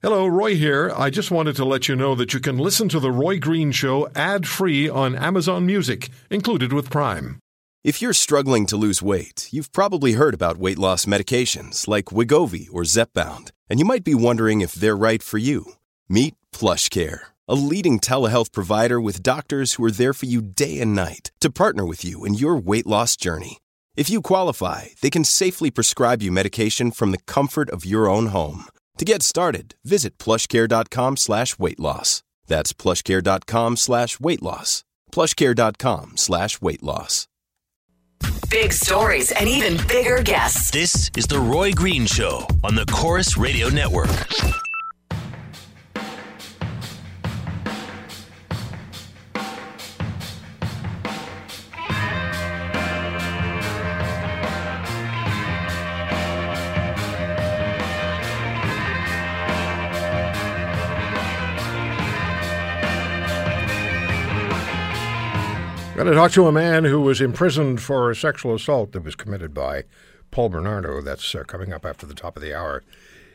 Hello, Roy here. I just wanted to let you know that you can listen to The Roy Green Show ad free on Amazon Music, included with Prime. If you're struggling to lose weight, you've probably heard about weight loss medications like Wegovy or Zepbound, and you might be wondering if they're right for you. Meet PlushCare, a leading telehealth provider with doctors who are there for you day and night to partner with you in your weight loss journey. If you qualify, they can safely prescribe you medication from the comfort of your own home. To get started, visit plushcare.com slash weight loss. That's plushcare.com slash weight loss. Plushcare.com slash weight loss. Big stories and even bigger guests. This is The Roy Green Show on the Corus Radio Network. Going to talk to a man who was imprisoned for a sexual assault that was committed by Paul Bernardo. That's uh, coming up after the top of the hour.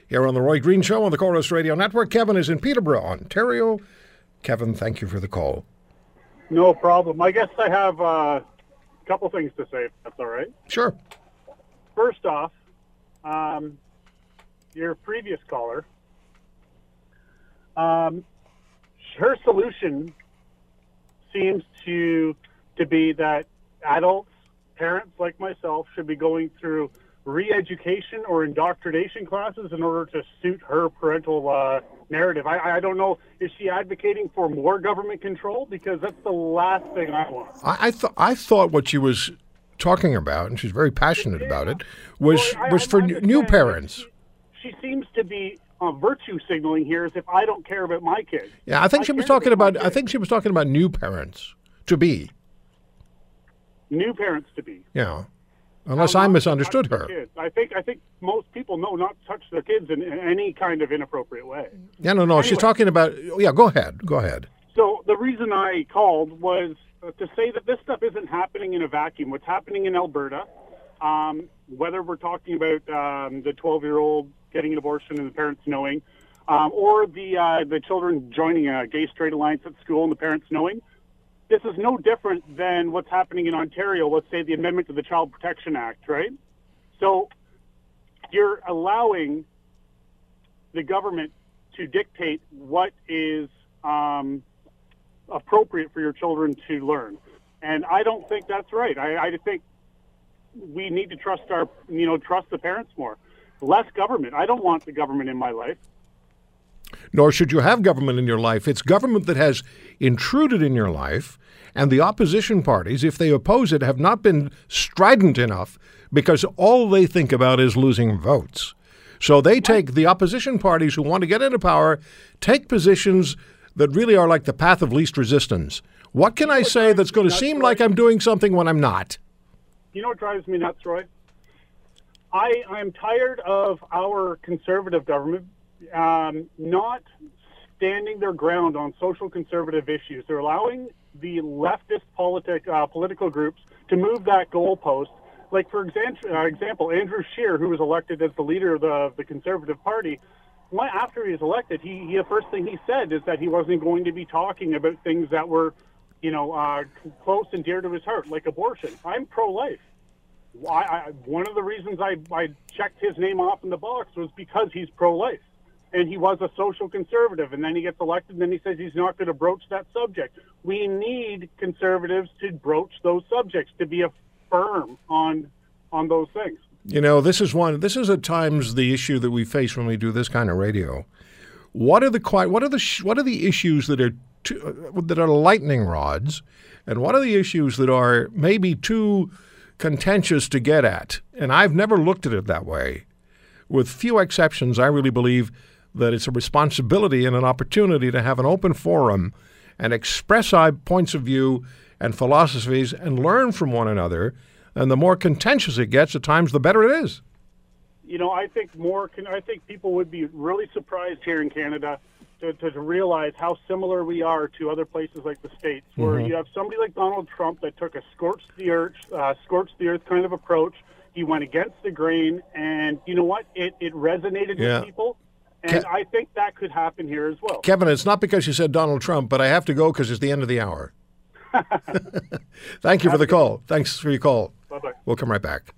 Here on the Roy Green Show on the Corus Radio Network. Kevin is in Peterborough, Ontario. Kevin, thank you for the call. No problem. I guess I have uh, a couple things to say, if that's all right. Sure. First off, um, your previous caller, um, her solution seems to to be that adults, parents like myself, should be going through re-education or indoctrination classes in order to suit her parental uh, narrative. I, I don't know. Is she advocating for more government control? Because that's the last thing I want. I, I thought I thought what she was talking about, and she's very passionate about it, was Well, I- was I for n- new parents. She, she seems to be uh, virtue signaling here as if I don't care about my kids. Yeah, I think she was talking about. I think she was talking about new parents to be. New parents to be. Yeah, unless I misunderstood her. kids. I think I think most people know not to touch their kids in, in any kind of inappropriate way. Yeah, no, no. She's talking about. Yeah, go ahead. Go ahead. So the reason I called was uh, to say that this stuff isn't happening in a vacuum. What's happening in Alberta, um, whether we're talking about um, the 12-year-old getting an abortion and the parents knowing, um, or the uh, the children joining a gay straight alliance at school and the parents knowing, this is no different than what's happening in Ontario. Let's say the amendment to the Child Protection Act, right? So you're allowing the government to dictate what is um, appropriate for your children to learn. And I don't think that's right. I, I think we need to trust our, you know, trust the parents more. Less government. I don't want the government in my life. Nor should you have government in your life. It's government that has intruded in your life, and the opposition parties, if they oppose it, have not been strident enough because all they think about is losing votes. So they take the opposition parties who want to get into power, take positions that really are like the path of least resistance. What can I say that's going to seem like I'm doing something when I'm not? You know what drives me nuts, Roy? I I'm tired of our conservative government um, not standing their ground on social conservative issues. They're allowing the leftist politic uh, political groups to move that goalpost. Like for example, uh, example, Andrew Scheer, who was elected as the leader of the, the Conservative Party, after he was elected, he, he the first thing he said is that he wasn't going to be talking about things that were, you know, uh, close and dear to his heart, like abortion. I'm pro-life. I, I, one of the reasons I, I checked his name off in the box was because he's pro-life, and he was a social conservative. And then he gets elected, and then he says he's not going to broach that subject. We need conservatives to broach those subjects to be firm on on those things. You know, this is one. This is at times the issue that we face when we do this kind of radio. What are the what are the what are the issues that are too, uh, that are lightning rods, and what are the issues that are maybe too contentious to get at? And I've never looked at it that way. With few exceptions, I really believe that it's a responsibility and an opportunity to have an open forum and express our points of view and philosophies and learn from one another. And the more contentious it gets, at times, the better it is. you know, I think more. Can, I think people would be really surprised here in Canada to, to, to realize how similar we are to other places like the states, where you have somebody like Donald Trump that took a scorched the earth, uh, scorched the earth kind of approach. He went against the grain, and you know what? It it resonated Yeah. with people. And Ke- I think that could happen here as well. Kevin, it's not because you said Donald Trump, but I have to go because it's the end of the hour. Thank you for the call. Thanks for your call. Bye bye. We'll come right back.